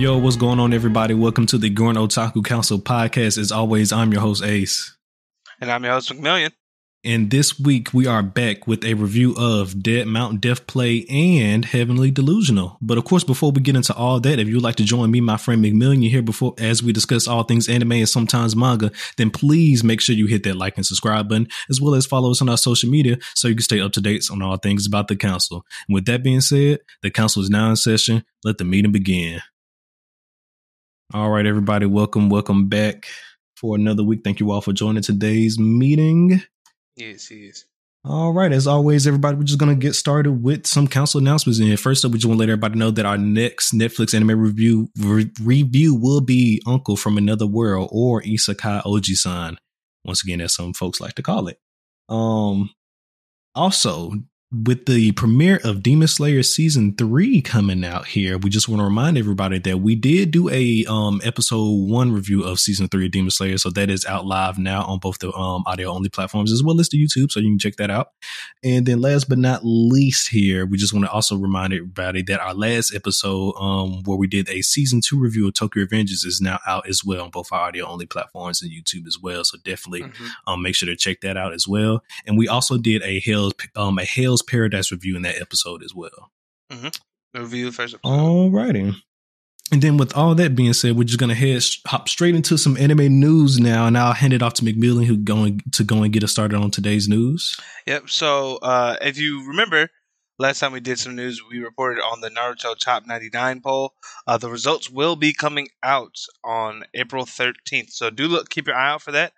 Yo, what's going on, everybody? Welcome to the Gorn Otaku Council podcast. As always, I'm your host, Ace. And I'm your host, McMillian. And this week we are back with a review of Dead Mount Death Play and Heavenly Delusional. But of course, before we get into all that, if you'd like to join me, my friend McMillian, here before as we discuss all things anime and sometimes manga, then please make sure you hit that like and subscribe button, as well as follow us on our social media so you can stay up to date on all things about the council. And with that being said, the council is now in session. Let the meeting begin. All right, everybody, welcome, welcome back for another week. Thank you all for joining today's meeting. Yes, yes. All right, as always, everybody, we're just gonna get started with some council announcements. And first up, we just want to let everybody know that our next Netflix anime review re- review will be Uncle from Another World or Isekai Oji-san. Once again, as some folks like to call it. Um, also, with the premiere of Demon Slayer season three coming out here, we just want to remind everybody that we did do a um episode one review of season three of Demon Slayer, so that is out live now on both the um audio only platforms as well as the YouTube, so you can check that out. And then last but not least, here we just want to also remind everybody that our last episode, um, where we did a season two review of Tokyo Revengers, is now out as well on both our audio only platforms and YouTube as well. So definitely mm-hmm. um make sure to check that out as well. And we also did a Hell's um a Hell's Paradise review in that episode as well. Mm-hmm. Review first episode. Alrighty. And then with all that being said, we're just gonna head hop straight into some anime news now, and I'll hand it off to McMillian, who going to go and get us started on today's news. Yep. So uh, if you remember, last time we did some news, we reported on the Naruto Top 99 poll. Uh, the results will be coming out on April 13th, so do look, keep your eye out for that.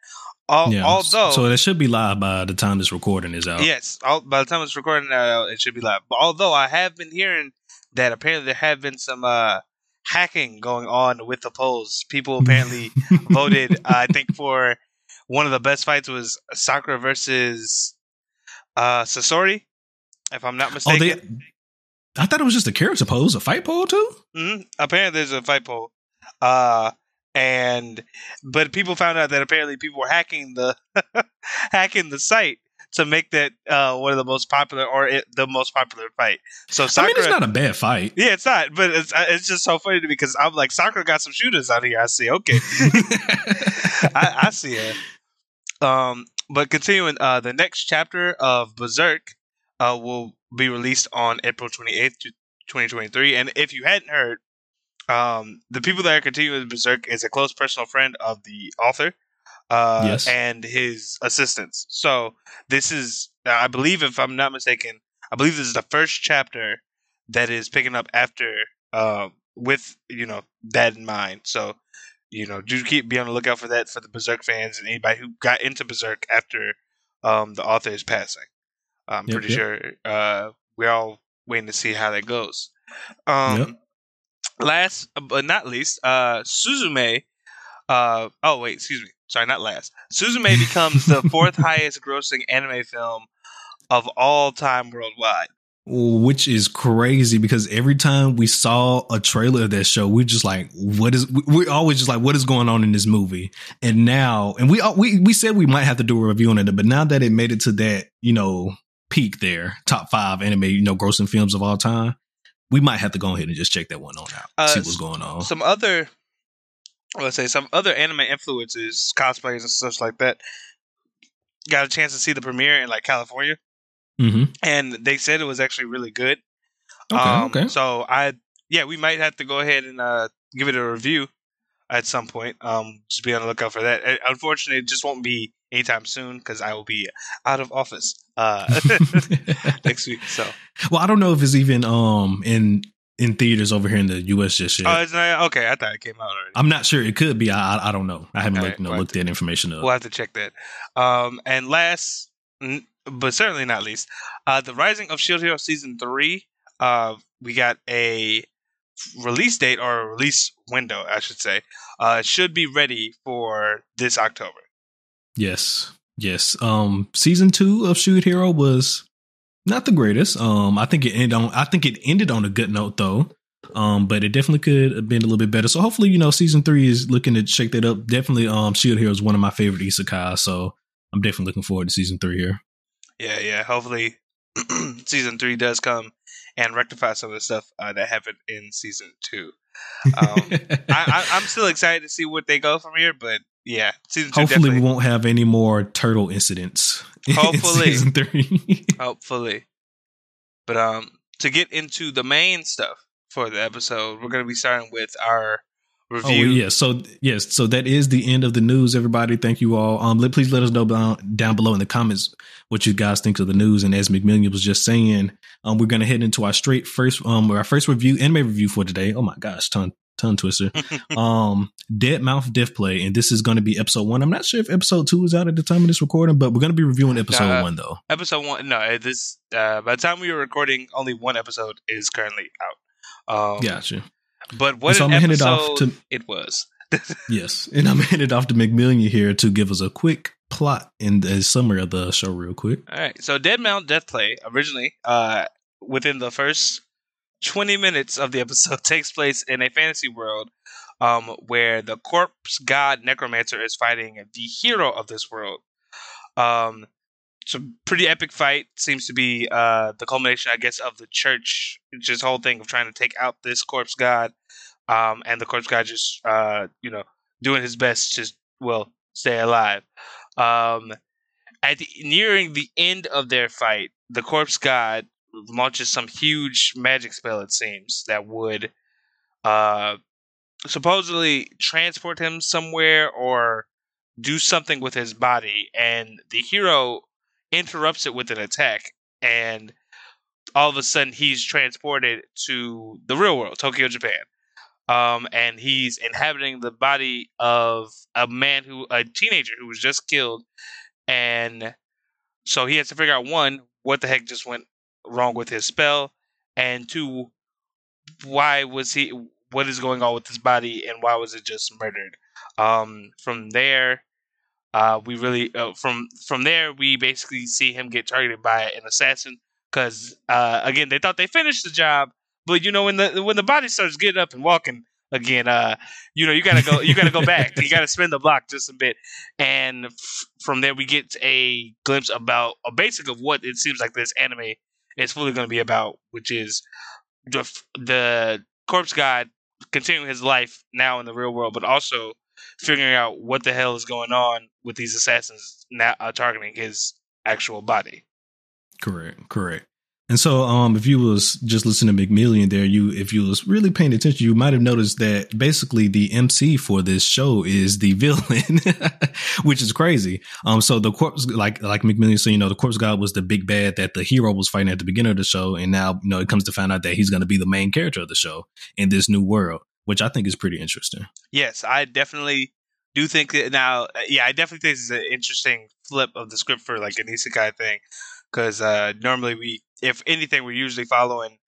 All, yeah. Although, so it should be live by the time this recording is out. Yes, all, by the time it's recording out, it should be live. But although I have been hearing that apparently there have been some uh, hacking going on with the polls. People apparently voted. Uh, I think for one of the best fights was Sakura versus uh, Sasori, if I'm not mistaken. Oh, they, I thought it was just a character poll. A fight poll too. Mm-hmm. Apparently, there's a fight poll. Uh, and but people found out that apparently people were hacking the hacking the site to make that uh, one of the most popular or it, the most popular fight. So Sakura, I mean, it's not a bad fight. Yeah, it's not, but it's uh, it's just so funny to me because I'm like Sakura got some shooters out here. I see. Okay, I, I, see it. Um, but continuing, uh, the next chapter of Berserk uh, will be released on April 28th, 2023. And if you hadn't heard, um, the people that are continuing Berserk is a close personal friend of the author, uh, yes. and his assistants. So this is, I believe, if I'm not mistaken, I believe this is the first chapter that is picking up after, uh, with you know that in mind. So you know, do keep be on the lookout for that for the Berserk fans and anybody who got into Berserk after um, the author is passing. I'm yep, pretty yep. sure uh, we're all waiting to see how that goes. Um, yep. Last but not least, uh, Suzume. Uh, oh wait, excuse me. Sorry, not last. Suzume becomes the fourth highest grossing anime film of all time worldwide. Which is crazy because every time we saw a trailer of that show, we're just like, "What is?" We're always just like, "What is going on in this movie?" And now, and we we we said we might have to do a review on it, but now that it made it to that, you know, peak there, top five anime, you know, grossing films of all time, we might have to go ahead and just check that one on out, uh, see what's going on. Some other, let's say, some other anime influences, cosplayers and such like that, got a chance to see the premiere in like California, mm-hmm. and they said it was actually really good. Okay, um, okay. So I, yeah, we might have to go ahead and uh, give it a review at some point. Um, just be on the lookout for that. Unfortunately, it just won't be anytime soon because I will be out of office uh, next week. So, well, I don't know if it's even um in in theaters over here in the U.S. just yet. Oh, it's not, okay. I thought it came out already. I'm not sure. It could be. I I, I don't know. I haven't looked, right, know, we'll looked that information up. We'll have to check that. Um, and last, but certainly not least, uh, the Rising of Shield Hero season three. Uh, we got a release date or a release window, I should say. Uh, should be ready for this October. Yes. Yes. Um season 2 of Shield Hero was not the greatest. Um I think it ended on I think it ended on a good note though. Um but it definitely could have been a little bit better. So hopefully, you know, season 3 is looking to shake that up. Definitely um Shield Hero is one of my favorite isekai, so I'm definitely looking forward to season 3 here. Yeah, yeah. Hopefully season 3 does come and rectify some of the stuff uh, that happened in season 2. Um, I, am still excited to see what they go from here, but yeah, hopefully we won't have any more turtle incidents. Hopefully, season three. hopefully, but um, to get into the main stuff for the episode, we're going to be starting with our Oh, review. Oh yeah, so yes, so that is the end of the news. Everybody, thank you all. Um, let, please let us know down, down below in the comments what you guys think of the news. And as McMillian was just saying, um, we're gonna head into our straight first um our first review anime review for today. Oh my gosh, ton tongue twister. um, Dead Mount Death Play, and this is going to be episode one. I'm not sure if episode two is out at the time of this recording, but we're going to be reviewing episode uh, one though. Episode one, no, this uh, by the time we were recording, only one episode is currently out. Um, gotcha. But what so an I'm episode off to, it was. yes, and I'm headed off to McMillian here to give us a quick plot and a summary of the show, real quick. All right, so Dead Mount Death Play originally, uh, within the first 20 minutes of the episode, takes place in a fantasy world, um, where the corpse god necromancer is fighting the hero of this world. Um, it's a pretty epic fight. Seems to be uh, the culmination, I guess, of the church, just whole thing of trying to take out this corpse god, um, and the corpse god just, uh, you know, doing his best to, well, stay alive. Um, at the, nearing the end of their fight, the corpse god launches some huge magic spell. It seems that would, uh, supposedly transport him somewhere or do something with his body, and the hero interrupts it with an attack, and all of a sudden he's transported to the real world, Tokyo, Japan. Um, and he's inhabiting the body of a man who, a teenager who was just killed, and so he has to figure out one, what the heck just went wrong with his spell, and two, why was he, what is going on with his body, and why was it just murdered? Um, from there, uh, we really uh, from from there we basically see him get targeted by an assassin because uh, again they thought they finished the job, but you know when the when the body starts getting up and walking again, uh, you know you gotta go you gotta go back you gotta spin the block just a bit, and f- from there we get a glimpse about a basic of what it seems like this anime is fully going to be about, which is the the corpse god continuing his life now in the real world, but also figuring out what the hell is going on with these assassins now uh, targeting his actual body. Correct, correct. And so, um, if you was just listening to McMillian there, you if you was really paying attention, you might have noticed that basically the MC for this show is the villain, which is crazy. Um, so the corpse, like like McMillian said, you know, the corpse god was the big bad that the hero was fighting at the beginning of the show, and now you know it comes to find out that he's going to be the main character of the show in this new world which I think is pretty interesting. Yes, I definitely do think that now. Yeah, I definitely think this is an interesting flip of the script for like an isekai thing, because uh, normally we, if anything, we're usually following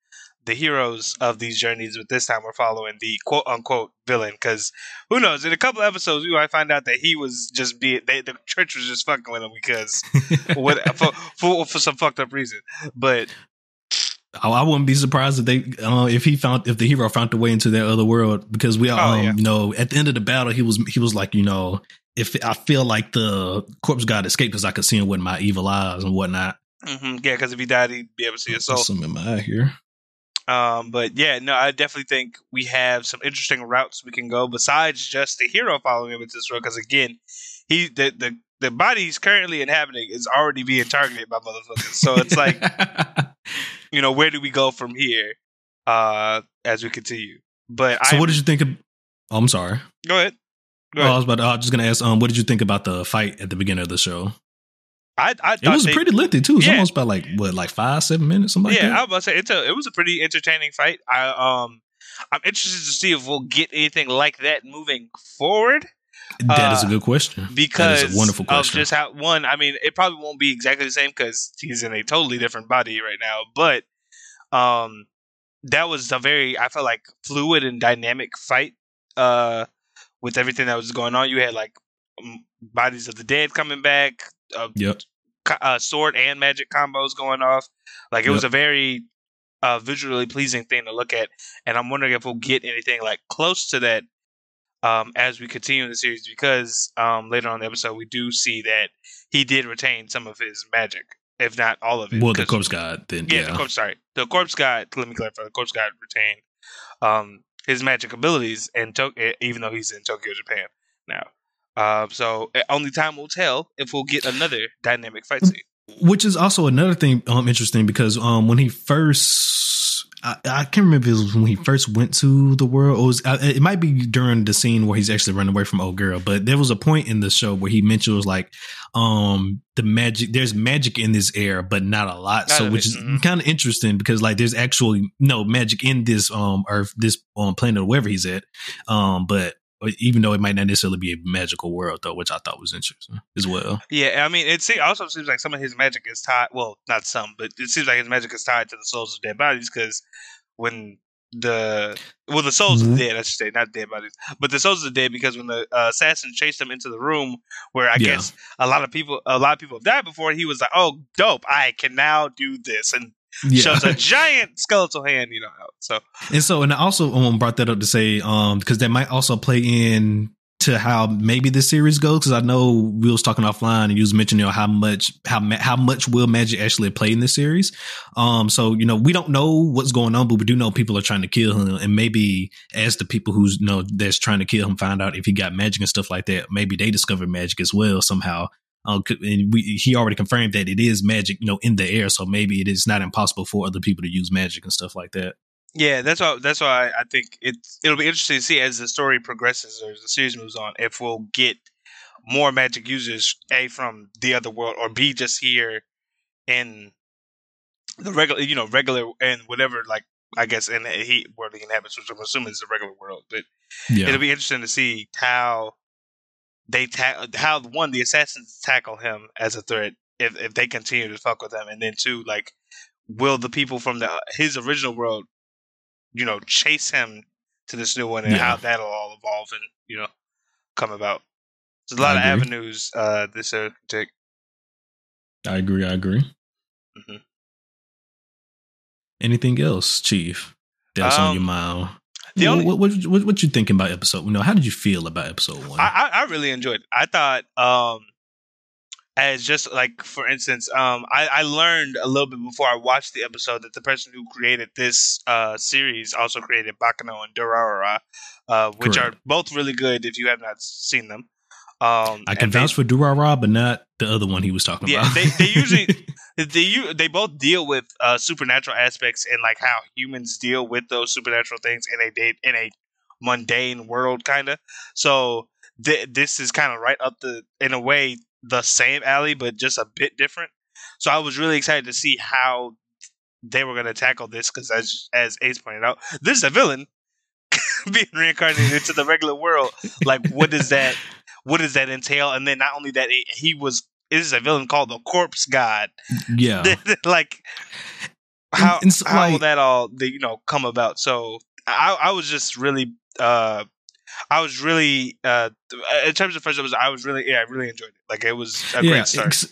the heroes of these journeys, but this time we're following the quote unquote villain. Because who knows? In a couple episodes, we might find out that he was just being they, the church was just fucking with him because what for, for, for some fucked up reason. But I wouldn't be surprised if they uh, if he found if the hero found a way into that other world because we all oh, um, yeah. you know at the end of the battle he was he was like you know if I feel like the corpse god escaped because I could see him with my evil eyes and whatnot. Mm-hmm. Yeah, because if he died, he'd be able to see his soul. Some in my eye here. Um, but yeah, no, I definitely think we have some interesting routes we can go besides just the hero following him into this road. Because again, he the the the body he's currently inhabiting is already being targeted by motherfuckers. So it's like you know, where do we go from here uh, as we continue? But so, I, what did you think of? Oh, I'm sorry. Go ahead. Go oh, I was about. To, I was just gonna ask. Um, what did you think about the fight at the beginning of the show? I, I it was they, pretty lengthy too. It was yeah. almost about like what, like five, seven minutes, something yeah, like that. I was about to say it's a, it was a pretty entertaining fight. I um, I'm interested to see if we'll get anything like that moving forward. That uh, is a uh, good question. Because that is a wonderful question. Of just how one, I mean, it probably won't be exactly the same because he's in a totally different body right now. But um, that was a very I felt like fluid and dynamic fight. Uh, with everything that was going on, you had like bodies of the dead coming back. Uh, yep. Uh, sword and magic combos going off. Like it yep. was a very uh, visually pleasing thing to look at, and I'm wondering if we'll get anything like close to that um, as we continue in the series because um, later on the episode we do see that he did retain some of his magic if not all of it. Well, the corpse god, then yeah, yeah, the corpse. Sorry, the corpse god. Let me clarify. The corpse god retained um, his magic abilities in Tokyo, even though he's in Tokyo, Japan now. Uh, so eh, only time will tell if we'll get another dynamic fight scene. Which is also another thing um interesting because um when he first I, I can't remember if it was when he first went to the world. Or it, was, it might be during the scene where he's actually running away from old girl. But there was a point in the show where he mentioned was like, um, the magic. There's magic in this air, but not a lot. Not so, which is mm-hmm. kind of interesting because like there's actually no magic in this um Earth, this um planet or wherever he's at. Um, but even though it might not necessarily be a magical world though, which I thought was interesting as well. Yeah, I mean, it also seems like some of his magic is tied. Well, not some, but it seems like his magic is tied to the souls of dead bodies because when the well, the souls mm-hmm. of dead, I should say, not dead bodies, but the souls of the dead because when the uh, assassin chased them into the room where I yeah. guess a lot of people, a lot of people have died before, he was like, "Oh, dope! I can now do this," and yeah. shows a giant skeletal hand, you know. So and so and I also um, brought that up to say um because that might also play in to how maybe the series goes because I know we was talking offline and you was mentioning you know, how much how how much will Magic actually play in this series. Um, so you know we don't know what's going on, but we do know people are trying to kill him, and maybe as the people who's you know that's trying to kill him find out if he got magic and stuff like that, maybe they discover magic as well somehow. Uh, and we, he already confirmed that it is magic, you know, in the air. So maybe it is not impossible for other people to use magic and stuff like that. Yeah, that's why. That's why I think it it'll be interesting to see as the story progresses or as the series moves on if we'll get more magic users a from the other world or b just here in the regular, you know, regular and whatever like I guess in the heat world he inhabits, which I'm assuming is the regular world. But yeah. it'll be interesting to see how they ta- how one the assassins tackle him as a threat if if they continue to fuck with him, and then two like will the people from the his original world, you know, chase him to this new one, and yeah. how that'll all evolve and you know come about. There's a lot of avenues uh, this uh, take. I agree. I agree. Mm-hmm. Anything else, Chief? That's um, on your mind. The only, what, what, what, what, you thinking about episode? You know, how did you feel about episode one? I, I, I really enjoyed it. I thought, um, as just like for instance, um, I, I learned a little bit before I watched the episode that the person who created this uh series also created Baccano and Durarara, uh, which Correct. are both really good if you have not seen them. Um, I can vouch they, for Durarara, but not the other one he was talking yeah, about. they, they usually they they both deal with uh, supernatural aspects and like how humans deal with those supernatural things in a day in a mundane world, kind of. So th- this is kind of right up the in a way the same alley, but just a bit different. So I was really excited to see how they were going to tackle this because, as as Ace pointed out, this is a villain being reincarnated into the regular world. Like, what does that? What does that entail? And then not only that, it, he was is a villain called the Corpse God. Yeah, like how and, and so, how like, will that all you know come about? So I, I was just really uh I was really uh in terms of first episode, I was really yeah, I really enjoyed it. Like it was a yeah, great start.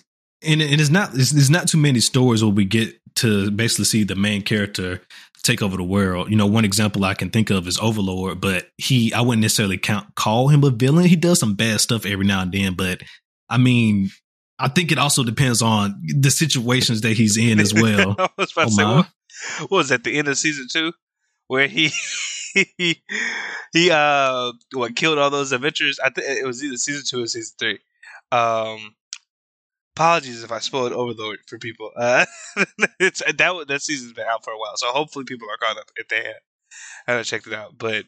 And it is not there's not too many stories where we get to basically see the main character take over the world. You know, one example I can think of is Overlord, but he I wouldn't necessarily count call him a villain. He does some bad stuff every now and then, but I mean, I think it also depends on the situations that he's in as well. I was about oh, to say, what, what was at the end of season two where he he he uh what killed all those adventurers? I think it was either season two or season three. Um, apologies if I spoiled Overlord for people. Uh, it's that that season's been out for a while, so hopefully people are caught up if they have, haven't checked it out. But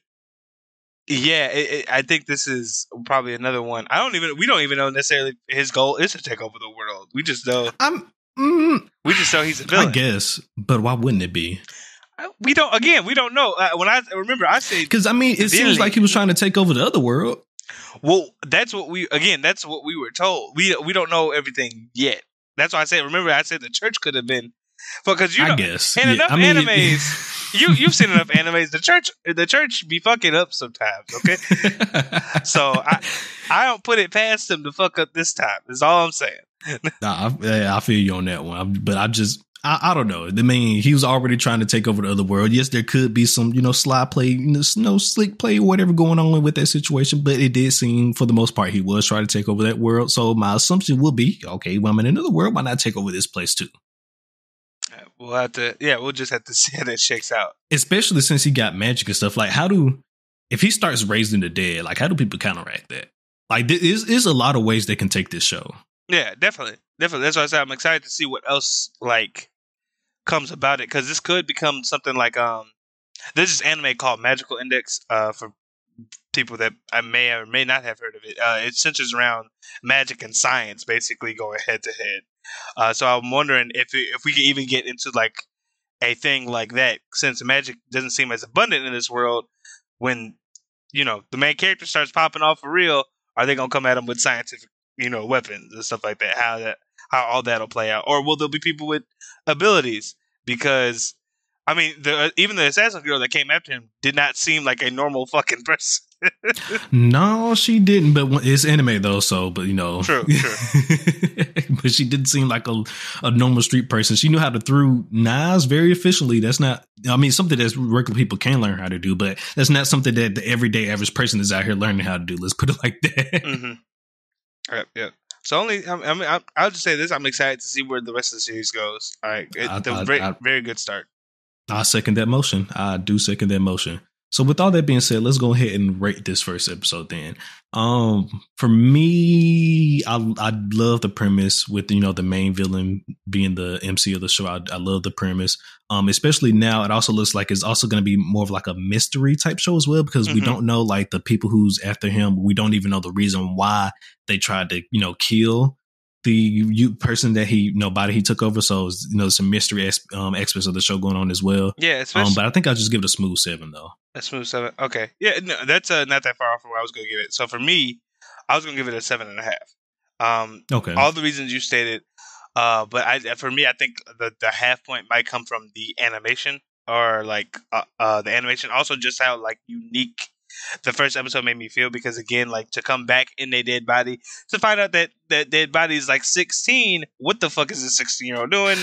yeah, it, it, I think this is probably another one. I don't even we don't even know necessarily his goal is to take over the world. We just know I'm mm, we just know he's a villain. I guess, but why wouldn't it be? Uh, we don't. Again, we don't know. Uh, when I remember, I said because I mean, it seems like he was trying to take over the other world. Well, that's what we again. That's what we were told. We we don't know everything yet. That's why I said. Remember, I said the church could have been because you know, I guess and yeah, enough I mean, animes. you you've seen enough animes. The church the church be fucking up sometimes. Okay, so I I don't put it past them to fuck up this time. Is all I'm saying. nah, I, I feel you on that one, but I just I, I, don't know. I mean, he was already trying to take over the other world. Yes, there could be some, you know, sly play, you know, no slick play, whatever going on with that situation. But it did seem, for the most part, he was trying to take over that world. So my assumption will be, okay, well, I'm in another world. Why not take over this place too? We'll have to. Yeah, we'll just have to see how that shakes out. Especially since he got magic and stuff. Like, how do if he starts raising the dead? Like, how do people counteract that? Like, there is is a lot of ways they can take this show. Yeah, definitely, definitely. That's why I said I'm excited to see what else like comes about it because this could become something like um. There's this anime called Magical Index. Uh, for people that I may or may not have heard of it. Uh, it centers around magic and science, basically going head to head. Uh, so I'm wondering if if we can even get into like a thing like that, since magic doesn't seem as abundant in this world. When you know the main character starts popping off for real, are they gonna come at him with scientific, you know, weapons and stuff like that? How that how all that'll play out, or will there be people with abilities? Because I mean, the even the assassin girl that came after him did not seem like a normal fucking person. No, she didn't. But it's anime though, so but you know, true, true. but she didn't seem like a a normal street person. She knew how to throw knives very efficiently. That's not. I mean, something that regular people can learn how to do, but that's not something that the everyday average person is out here learning how to do. Let's put it like that. Mm-hmm. Yep, yep. So only, I mean, I, I'll just say this: I'm excited to see where the rest of the series goes. All right, it, I, I, very, I, very good start. I second that motion. I do second that motion. So with all that being said, let's go ahead and rate this first episode then. Um, for me, I I love the premise with you know the main villain being the MC of the show. I, I love the premise. Um, especially now, it also looks like it's also going to be more of like a mystery type show as well because mm-hmm. we don't know like the people who's after him. We don't even know the reason why they tried to you know kill the you person that he nobody he took over. So you know some mystery um, aspects of the show going on as well. Yeah, um, but I think I'll just give it a smooth seven though. A smooth seven. Okay, yeah, no, that's uh, not that far off from where I was going to give it. So for me, I was going to give it a seven and a half. Um, okay, all the reasons you stated. Uh, but I for me, I think the the half point might come from the animation or like uh, uh the animation. Also, just how like unique the first episode made me feel because again, like to come back in a dead body to find out that that dead body is like sixteen. What the fuck is this sixteen year old doing?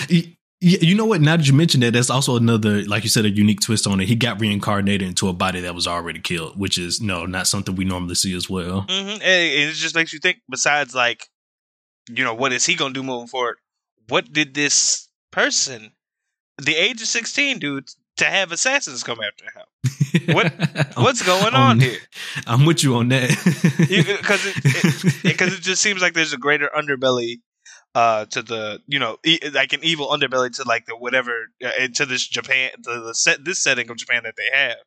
You know what? Now that you mentioned that, that's also another, like you said, a unique twist on it. He got reincarnated into a body that was already killed, which is no, not something we normally see as well. Mm-hmm. And it just makes you think. Besides, like, you know, what is he gonna do moving forward? What did this person, the age of sixteen, dude, to have assassins come after him. What what's going on here? I'm with you on that because it, because it, it, just seems like there's a greater underbelly uh, to the you know e- like an evil underbelly to like the whatever uh, to this Japan to the set this setting of Japan that they have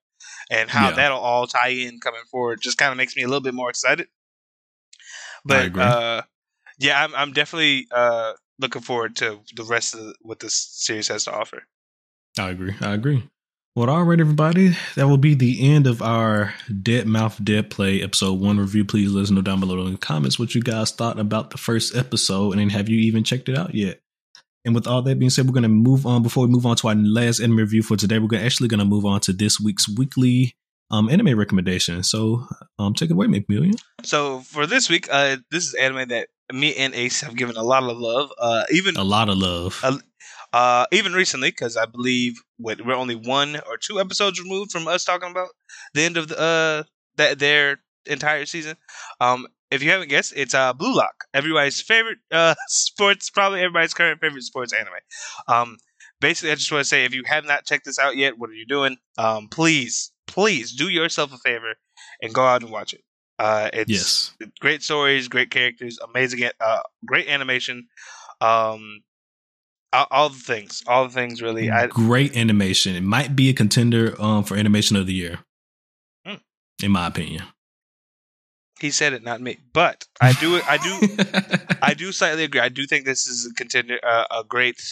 and how yeah. that'll all tie in coming forward just kind of makes me a little bit more excited. But uh, yeah, I'm I'm definitely uh, looking forward to the rest of what this series has to offer. I agree. I agree. Well, all right, everybody. That will be the end of our Dead Mount Death Play episode one review. Please let us know down below in the comments what you guys thought about the first episode, and have you even checked it out yet? And with all that being said, we're going to move on. Before we move on to our last anime review for today, we're actually going to move on to this week's weekly um, anime recommendation. So, um, take it away, McMillian. So for this week, uh, this is anime that me and Ace have given a lot of love. Uh, even a lot of love. Uh, uh, even recently, because I believe what, we're only one or two episodes removed from us talking about the end of the uh that their entire season. Um, if you haven't guessed, it's uh Blue Lock, everybody's favorite uh sports, probably everybody's current favorite sports anime. Um, basically, I just want to say if you have not checked this out yet, what are you doing? Um, please, please do yourself a favor and go out and watch it. Uh, it's yes. great stories, great characters, amazing, uh, great animation. Um, all, all, the things, all the things, really. I, Great animation. It might be a contender um, for animation of the year, hmm. in my opinion. He said it, not me. But I do, I do, I do slightly agree. I do think this is a contender, uh, a great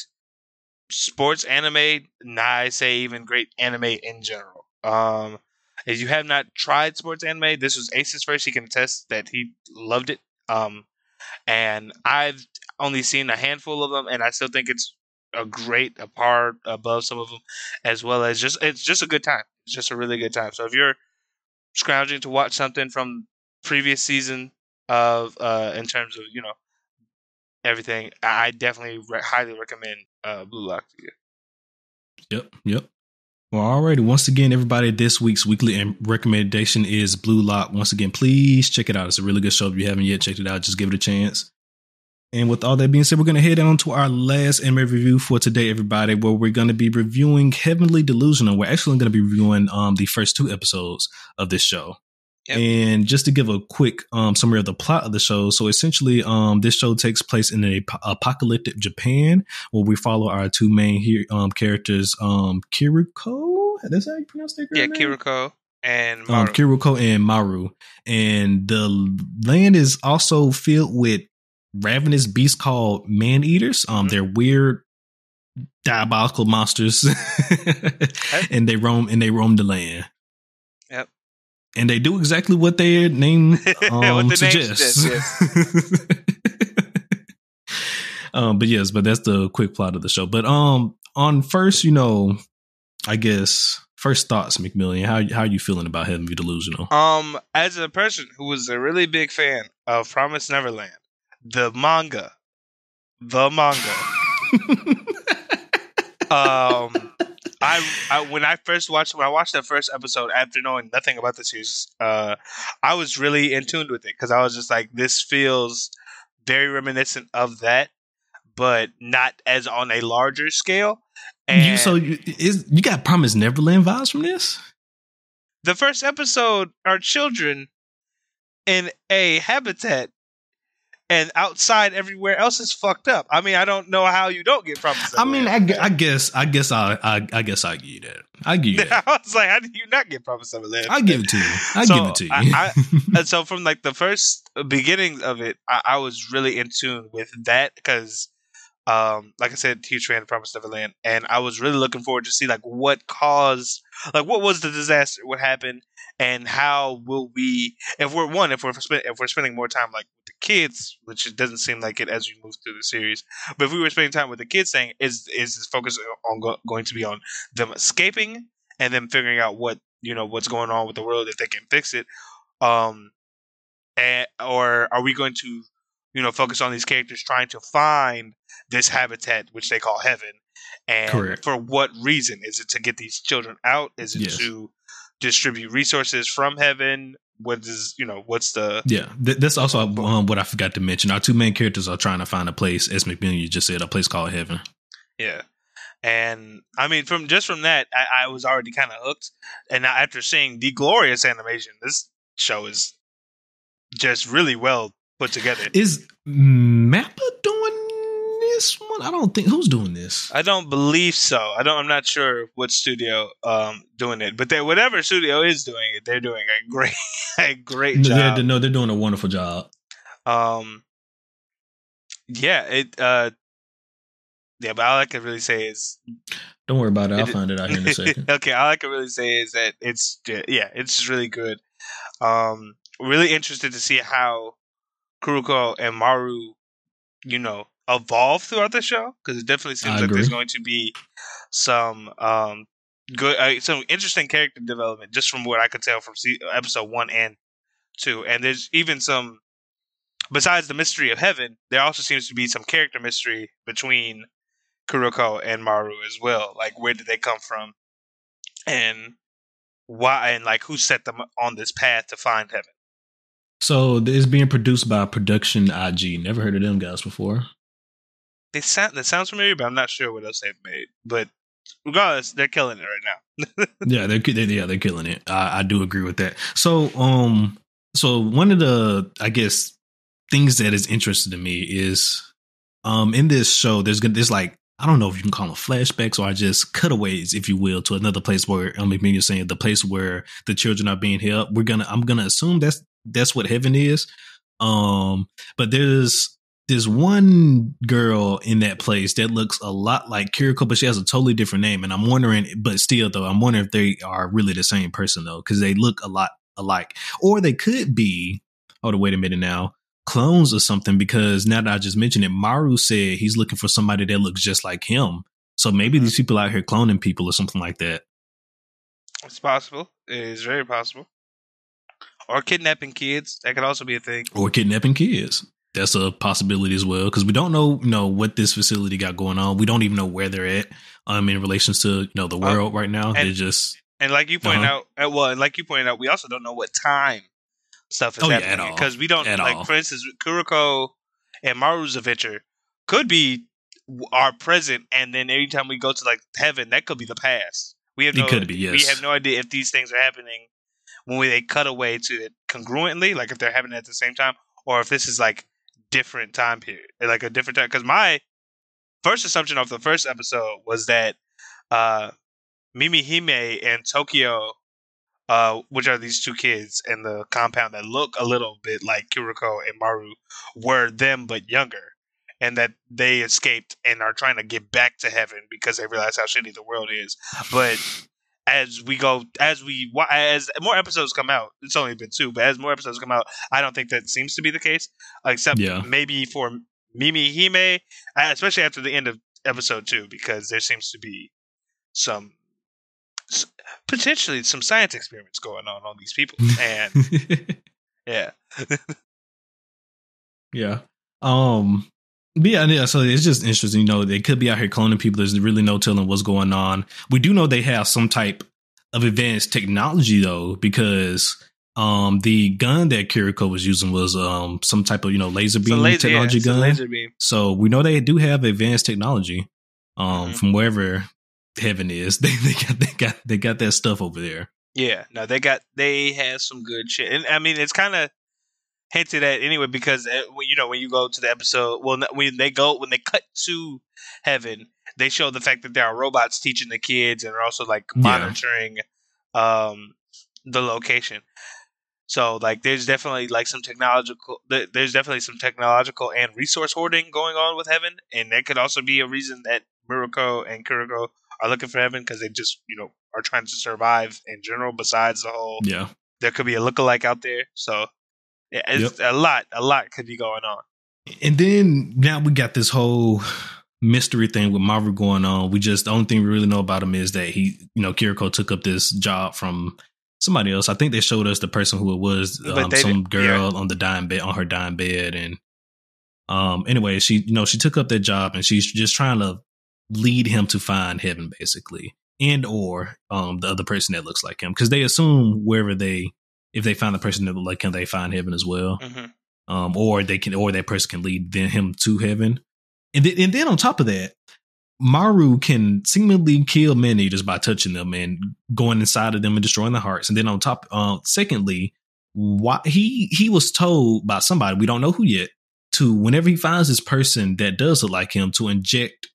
sports anime. Nah, I say even great anime in general. Um, if you have not tried sports anime, this was Ace's first. He can attest that he loved it. Um, and I've only seen a handful of them, and I still think it's a great a par above some of them, as well as just it's just a good time. It's just a really good time. So if you're scrounging to watch something from previous season of uh in terms of you know everything, I definitely re- highly recommend uh Blue Lock to you. Yep, yep. Well, alrighty. Once again, everybody, this week's weekly recommendation is Blue Lock. Once again, please check it out. It's a really good show. If you haven't yet checked it out, just give it a chance. And with all that being said, we're going to head on to our last anime review for today, everybody, where we're going to be reviewing Heavenly Delusional. We're actually going to be reviewing um, the first two episodes of this show. Yep. And just to give a quick um, summary of the plot of the show, so essentially, um, this show takes place in a apocalyptic Japan, where we follow our two main he- um, characters, um, Kiriko. That's how you pronounce that? Yeah, name? Kiriko and um, Maru. Um, Kiriko and Maru, and the land is also filled with ravenous beasts called man eaters. Um, mm-hmm. they're weird, diabolical monsters, and they roam and they roam the land. Yep. And they do exactly what their name um, the suggests. Name suggests yes. um, but yes, but that's the quick plot of the show. But um, on first, you know, I guess first thoughts, McMillian. How how are you feeling about Heavenly Delusional? Um, as a person who was a really big fan of Promise Neverland, the manga, the manga. um, I, I when I first watched when I watched that first episode after knowing nothing about the series, uh, I was really in tune with it because I was just like, this feels very reminiscent of that, but not as on a larger scale. And you so you, is you got Promise Neverland vibes from this? The first episode are children in a habitat and outside everywhere else is fucked up. I mean, I don't know how you don't get promised. I mean, I, I, guess, I guess, I, I, I guess I give you that. I give you that. I was like, how do you not get promised of land? I give it to you. I so give it to you. I, I, and so from like the first beginning of it, I, I was really in tune with that because um, like I said, huge fan of Promised Neverland, and I was really looking forward to see like what caused, like what was the disaster, what happened, and how will we, if we're one, if we're if we're spending more time like kids, which it doesn't seem like it as we move through the series, but if we were spending time with the kids, saying is is this focus on go, going to be on them escaping and then figuring out what you know what's going on with the world if they can fix it, um, and, or are we going to you know, focus on these characters trying to find this habitat, which they call heaven. And Correct. for what reason? Is it to get these children out? Is it yes. to distribute resources from heaven? What is, you know, what's the. Yeah, th- that's also um, what I forgot to mention. Our two main characters are trying to find a place, as McMillian just said, a place called heaven. Yeah. And I mean, from just from that, I, I was already kind of hooked. And now after seeing the glorious animation, this show is just really well put together. Is Mappa this one? I don't think who's doing this. I don't believe so. I don't. I'm not sure what studio um doing it, but they whatever studio is doing it, they're doing a great a great no, job. They're, no, they're doing a wonderful job. Um. Yeah. It. Uh. Yeah, but all I can really say is, don't worry about it. I'll it, find it out here in a second. okay, all I can really say is that it's yeah, it's really good. Um, really interested to see how Kuroko and Maru, you know, evolve throughout the show because it definitely seems I like agree. there's going to be some um good, uh, some interesting character development just from what I could tell from episode one and two, and there's even some. Besides the mystery of heaven, there also seems to be some character mystery between Kuroko and Maru as well. Like, where did they come from, and why, and like who set them on this path to find heaven. So it's being produced by Production IG. Never heard of them guys before. They sound that sounds familiar, but I'm not sure what else they've made. But regardless, they're killing it right now. yeah, they're, they, yeah they're killing it. I, I do agree with that. So um, so one of the I guess things that is interesting to me is um in this show there's gonna there's like I don't know if you can call them flashbacks or just cutaways, if you will, to another place where I mean you're saying the place where the children are being held. We're gonna I'm gonna assume that's that's what heaven is. Um, but there's there's one girl in that place that looks a lot like Kiriko, but she has a totally different name. And I'm wondering, but still though, I'm wondering if they are really the same person though, because they look a lot alike, or they could be. Oh, wait a minute now, clones or something. Because now that I just mentioned it, Maru said he's looking for somebody that looks just like him. So maybe mm-hmm. these people out here cloning people or something like that. It's possible. It is very possible or kidnapping kids. That could also be a thing. Or kidnapping kids. That's a possibility as well because we don't know, you know, what this facility got going on. We don't even know where they're at. Um, in relations to you know the uh, world right now, and, they're just and like you pointed uh-huh. out, uh, well, and like you pointed out, we also don't know what time stuff is oh, happening because yeah, we don't at like all. for instance, Kuroko and Maru's adventure could be our present, and then anytime we go to like heaven, that could be the past. We have no, it could be. Yes. We have no idea if these things are happening when we, they cut away to it congruently, like if they're happening at the same time, or if this is like different time period, like a different time. Because my first assumption of the first episode was that uh, Mimi Hime and Tokio, uh, which are these two kids in the compound that look a little bit like Kuriko and Maru, were them but younger, and that they escaped and are trying to get back to heaven because they realize how shitty the world is. But as we go, as we as more episodes come out, it's only been two, but as more episodes come out, I don't think that seems to be the case, except yeah. maybe for Mimi Hime, especially after the end of episode two, because there seems to be some potentially some science experiments going on on these people, and yeah, yeah. Um, yeah, yeah, so it's just interesting. You know, they could be out here cloning people. There's really no telling what's going on. We do know they have some type of advanced technology though, because um the gun that Kiriko was using was um some type of you know laser beam laser, technology yeah, gun. Laser beam. So we know they do have advanced technology. Um, mm-hmm. from wherever heaven is, they they got they got they got that stuff over there. Yeah, no, they got they have some good shit, and I mean it's kind of hinted at anyway because uh, you know when you go to the episode, well, when they go when they cut to heaven, they show the fact that there are robots teaching the kids and are also like monitoring yeah. um, the location. So like, there's definitely like some technological, there's definitely some technological and resource hoarding going on with heaven, and that could also be a reason that Murako and Kuriko are looking for heaven because they just you know are trying to survive in general. Besides the whole, yeah, there could be a lookalike out there. So it's yep. a lot, a lot could be going on. And then now we got this whole mystery thing with Maru going on. We just the only thing we really know about him is that he, you know, Kiriko took up this job from somebody else. I think they showed us the person who it was, um, some girl yeah. on the dying bed, on her dying bed, and um, anyway, she, you know, she took up that job and she's just trying to lead him to find heaven, basically, and or um the other person that looks like him, because they assume wherever they if they find the person that like can they find heaven as well. Mm-hmm. Um, or they can, or that person can lead him to heaven. And then, and then on top of that, Maru can seemingly kill man eaters by touching them and going inside of them and destroying their hearts. And then on top, uh, secondly, why he he was told by somebody we don't know who yet to whenever he finds this person that does look like him to inject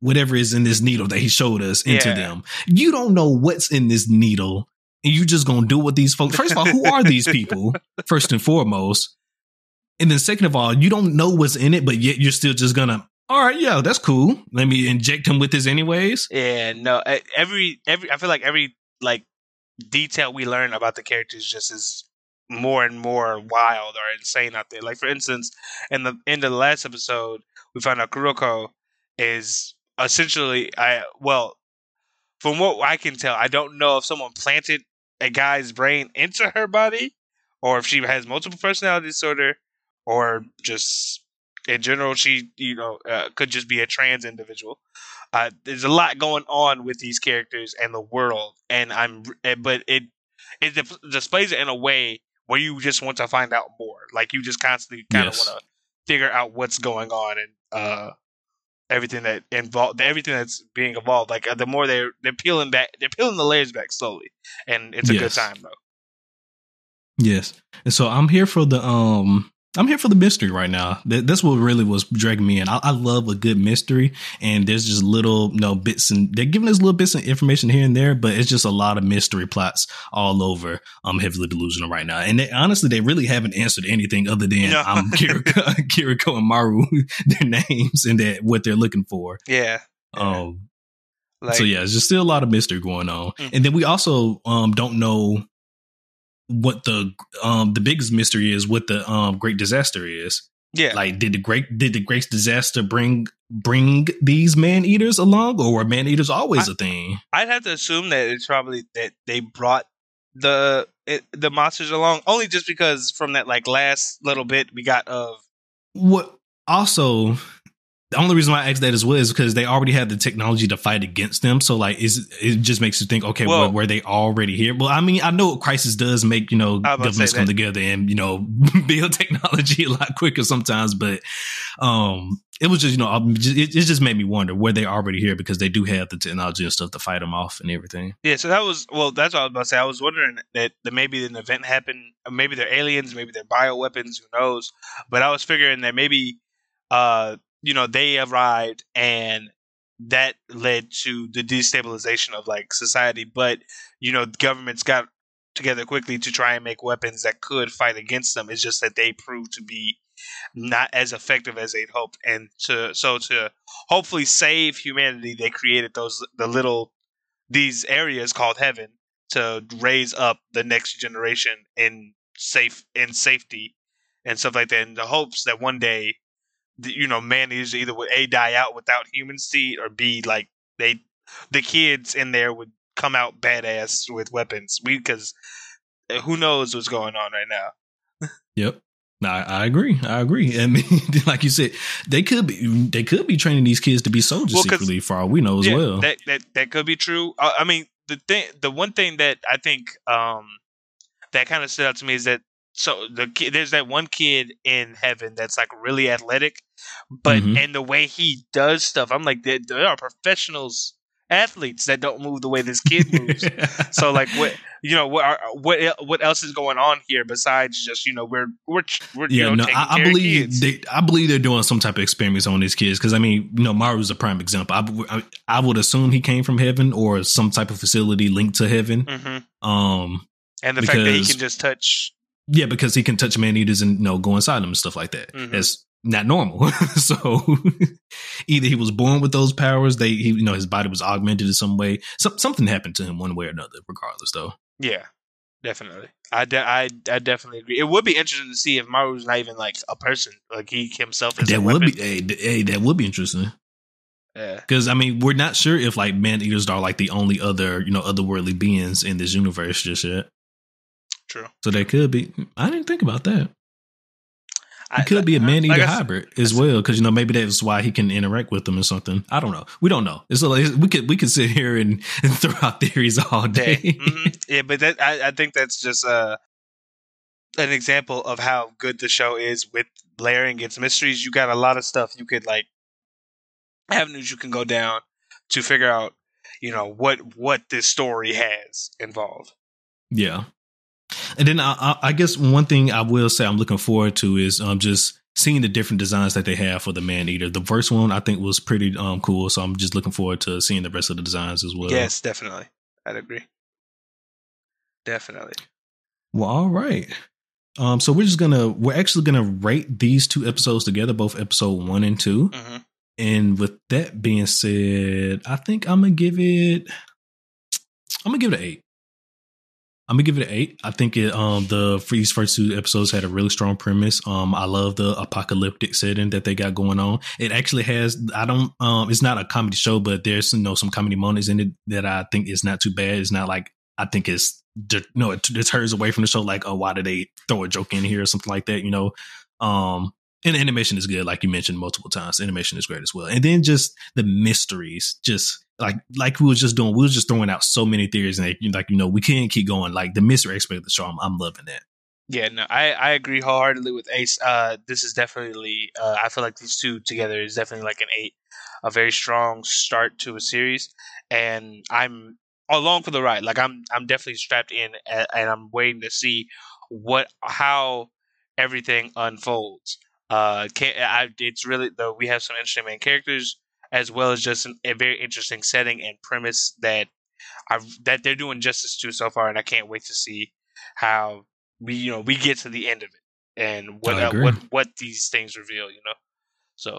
whatever is in this needle that he showed us into yeah. them. You don't know what's in this needle and you just gonna do what these folks. First of all, who are these people? First and foremost, and then second of all, you don't know what's in it, but yet you're still just gonna. All right, yeah, that's cool. Let me inject him with this anyways. Yeah, no, every every I feel like every like detail we learn about the characters just is more and more wild or insane out there. Like for instance, in the end of the last episode, we found out Kuroko is essentially I well, from what I can tell, I don't know if someone planted a guy's brain into her body, or if she has multiple personality disorder, or just in general she you know uh, could just be a trans individual. Uh, there's a lot going on with these characters and the world, and I'm eh, but it it displays it in a way where you just want to find out more. Like you just constantly kind of yes. want to figure out what's going on and uh everything that involved everything that's being evolved. Like uh, the more they're they're peeling back, they're peeling the layers back slowly, and it's a yes. good time though. Yes, and so I'm here for the um I'm here for the mystery right now. That's what really was dragging me in. I, I, love a good mystery, and there's just little, you know, bits and they're giving us little bits of information here and there, but it's just a lot of mystery plots all over. I'm um, heavily delusional right now, and they, honestly, they really haven't answered anything other than no. um, Kiriko, Kiriko and Maru, their names and that what they're looking for. Yeah. Um. Like, so yeah, there's just still a lot of mystery going on, mm-hmm. and then we also um don't know what the um the biggest mystery is what the um great disaster is. Yeah. Like did the great did the great disaster bring bring these man eaters along or were man eaters always I, a thing? I'd have to assume that it's probably that they brought the it, the monsters along only just because from that like last little bit we got of what also the only reason why I asked that as well is because they already have the technology to fight against them. So like, is it just makes you think, okay, well, well, were they already here? Well, I mean, I know Crisis does make you know governments come together and you know build technology a lot quicker sometimes, but um, it was just you know it, it just made me wonder were they already here because they do have the technology and stuff to fight them off and everything. Yeah, so that was well, that's what I was about to say. I was wondering that, that maybe an event happened, maybe they're aliens, maybe they're bioweapons, who knows? But I was figuring that maybe uh you know they arrived and that led to the destabilization of like society but you know governments got together quickly to try and make weapons that could fight against them. It's just that they proved to be not as effective as they'd hoped and to so to hopefully save humanity they created those the little these areas called heaven to raise up the next generation in safe in safety and stuff like that in the hopes that one day you know, man is either would a die out without human seed or b like they the kids in there would come out badass with weapons. We because uh, who knows what's going on right now. yep. I, I agree. I agree. I mean, like you said, they could be they could be training these kids to be soldiers well, secretly, for all we know as yeah, well. That that that could be true. Uh, I mean, the thing, the one thing that I think um, that kind of stood out to me is that so the kid, there's that one kid in heaven that's like really athletic, but mm-hmm. and the way he does stuff, I'm like, there, there are professionals athletes that don't move the way this kid moves. so like what you know what are, what what else is going on here besides just you know we're we're, we're yeah you know, no I, I believe they I believe they're doing some type of experiments on these kids because I mean you know Maru's a prime example. I, I, I would assume he came from heaven or some type of facility linked to heaven. Mm-hmm. Um, and the fact that he can just touch yeah, because he can touch man eaters and you know go inside them and stuff like that. Mm-hmm. That's not normal. so either he was born with those powers, they he, you know his body was augmented in some way. So, something happened to him one way or another. Regardless, though. Yeah, definitely. I, de- I, I definitely agree. It would be interesting to see if Maru's not even like a person, like he himself is. That would weapon. be hey, hey, that would be interesting. Yeah, because I mean, we're not sure if like man eaters are like the only other you know otherworldly beings in this universe just yet. True. So they could be. I didn't think about that. It could be a man eater like hybrid as well, because you know maybe that's why he can interact with them or something. I don't know. We don't know. It's like we could we could sit here and, and throw out theories all day. Yeah, mm-hmm. yeah but that, I, I think that's just uh, an example of how good the show is with layering its mysteries. You got a lot of stuff you could like avenues you can go down to figure out, you know, what what this story has involved. Yeah, and then I, I, guess one thing I will say I'm looking forward to is um just seeing the different designs that they have for the man eater. The first one I think was pretty um cool, so I'm just looking forward to seeing the rest of the designs as well. Yes, definitely. I'd agree. Definitely. Well, all right. Um, so we're just gonna we're actually gonna rate these two episodes together, both episode one and 2 mm-hmm. And with that being said, I think I'm gonna give it. I'm gonna give it an eight. I'm gonna give it an eight. I think it um the these first two episodes had a really strong premise. Um I love the apocalyptic setting that they got going on. It actually has I don't um it's not a comedy show, but there's you know some comedy moments in it that I think is not too bad. It's not like I think it's you know it deters away from the show like oh why did they throw a joke in here or something like that you know um and animation is good like you mentioned multiple times animation is great as well and then just the mysteries just like like we was just doing, we was just throwing out so many theories, and like you know, we can't keep going. Like the mystery aspect of the show, I'm, I'm loving that. Yeah, no, I, I agree wholeheartedly with Ace. Uh, this is definitely, uh, I feel like these two together is definitely like an eight, a very strong start to a series, and I'm along for the ride. Like I'm, I'm definitely strapped in, and, and I'm waiting to see what, how everything unfolds. Uh, can I, it's really though we have some interesting main characters as well as just an, a very interesting setting and premise that I that they're doing justice to so far, and I can't wait to see how we you know we get to the end of it and what uh, what what these things reveal. You know, so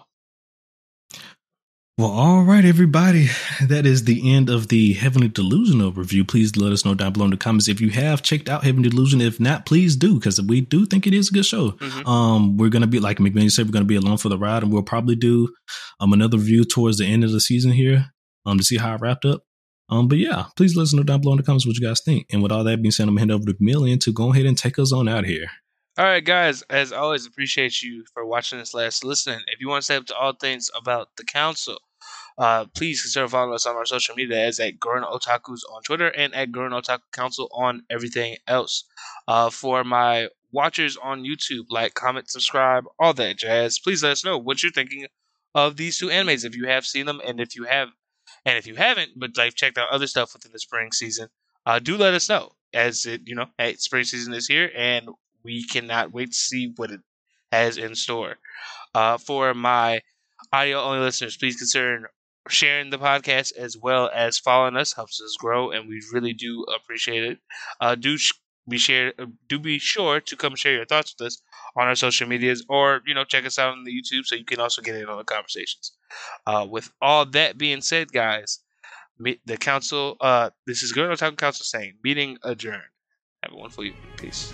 well, all right, everybody. That is the end of the Heavenly Delusion review. Please let us know down below in the comments if you have checked out Heavenly Delusion. If not, please do, because we do think it is a good show. Mm-hmm. Um, we're gonna be like McMillian said, we're gonna be along for the ride, and we'll probably do um another review towards the end of the season here, um, to see how it wrapped up. Um, but yeah, please let us know down below in the comments what you guys think. And with all that being said, I'm gonna hand over to Million to go ahead and take us on out here. All right, guys. As always, appreciate you for watching this last listening. If you want to stay up to all things about the council, uh, please consider following us on our social media as at Gurren Otakus on Twitter and at Gurren Otaku Council on everything else. Uh, for my watchers on YouTube, like, comment, subscribe, all that jazz. Please let us know what you're thinking of these two animes if you have seen them, and if you have, and if you haven't, but like checked out other stuff within the spring season, uh, do let us know. As it, you know, hey, spring season is here, and we cannot wait to see what it has in store. Uh, for my audio only listeners, please consider sharing the podcast as well as following us helps us grow, and we really do appreciate it. Uh, do sh- be share uh, do be sure to come share your thoughts with us on our social medias, or you know check us out on the YouTube so you can also get in on the conversations. Uh, with all that being said, guys, the council. Uh, this is Gurren Otaku Council saying meeting adjourned. Have a wonderful evening. Peace.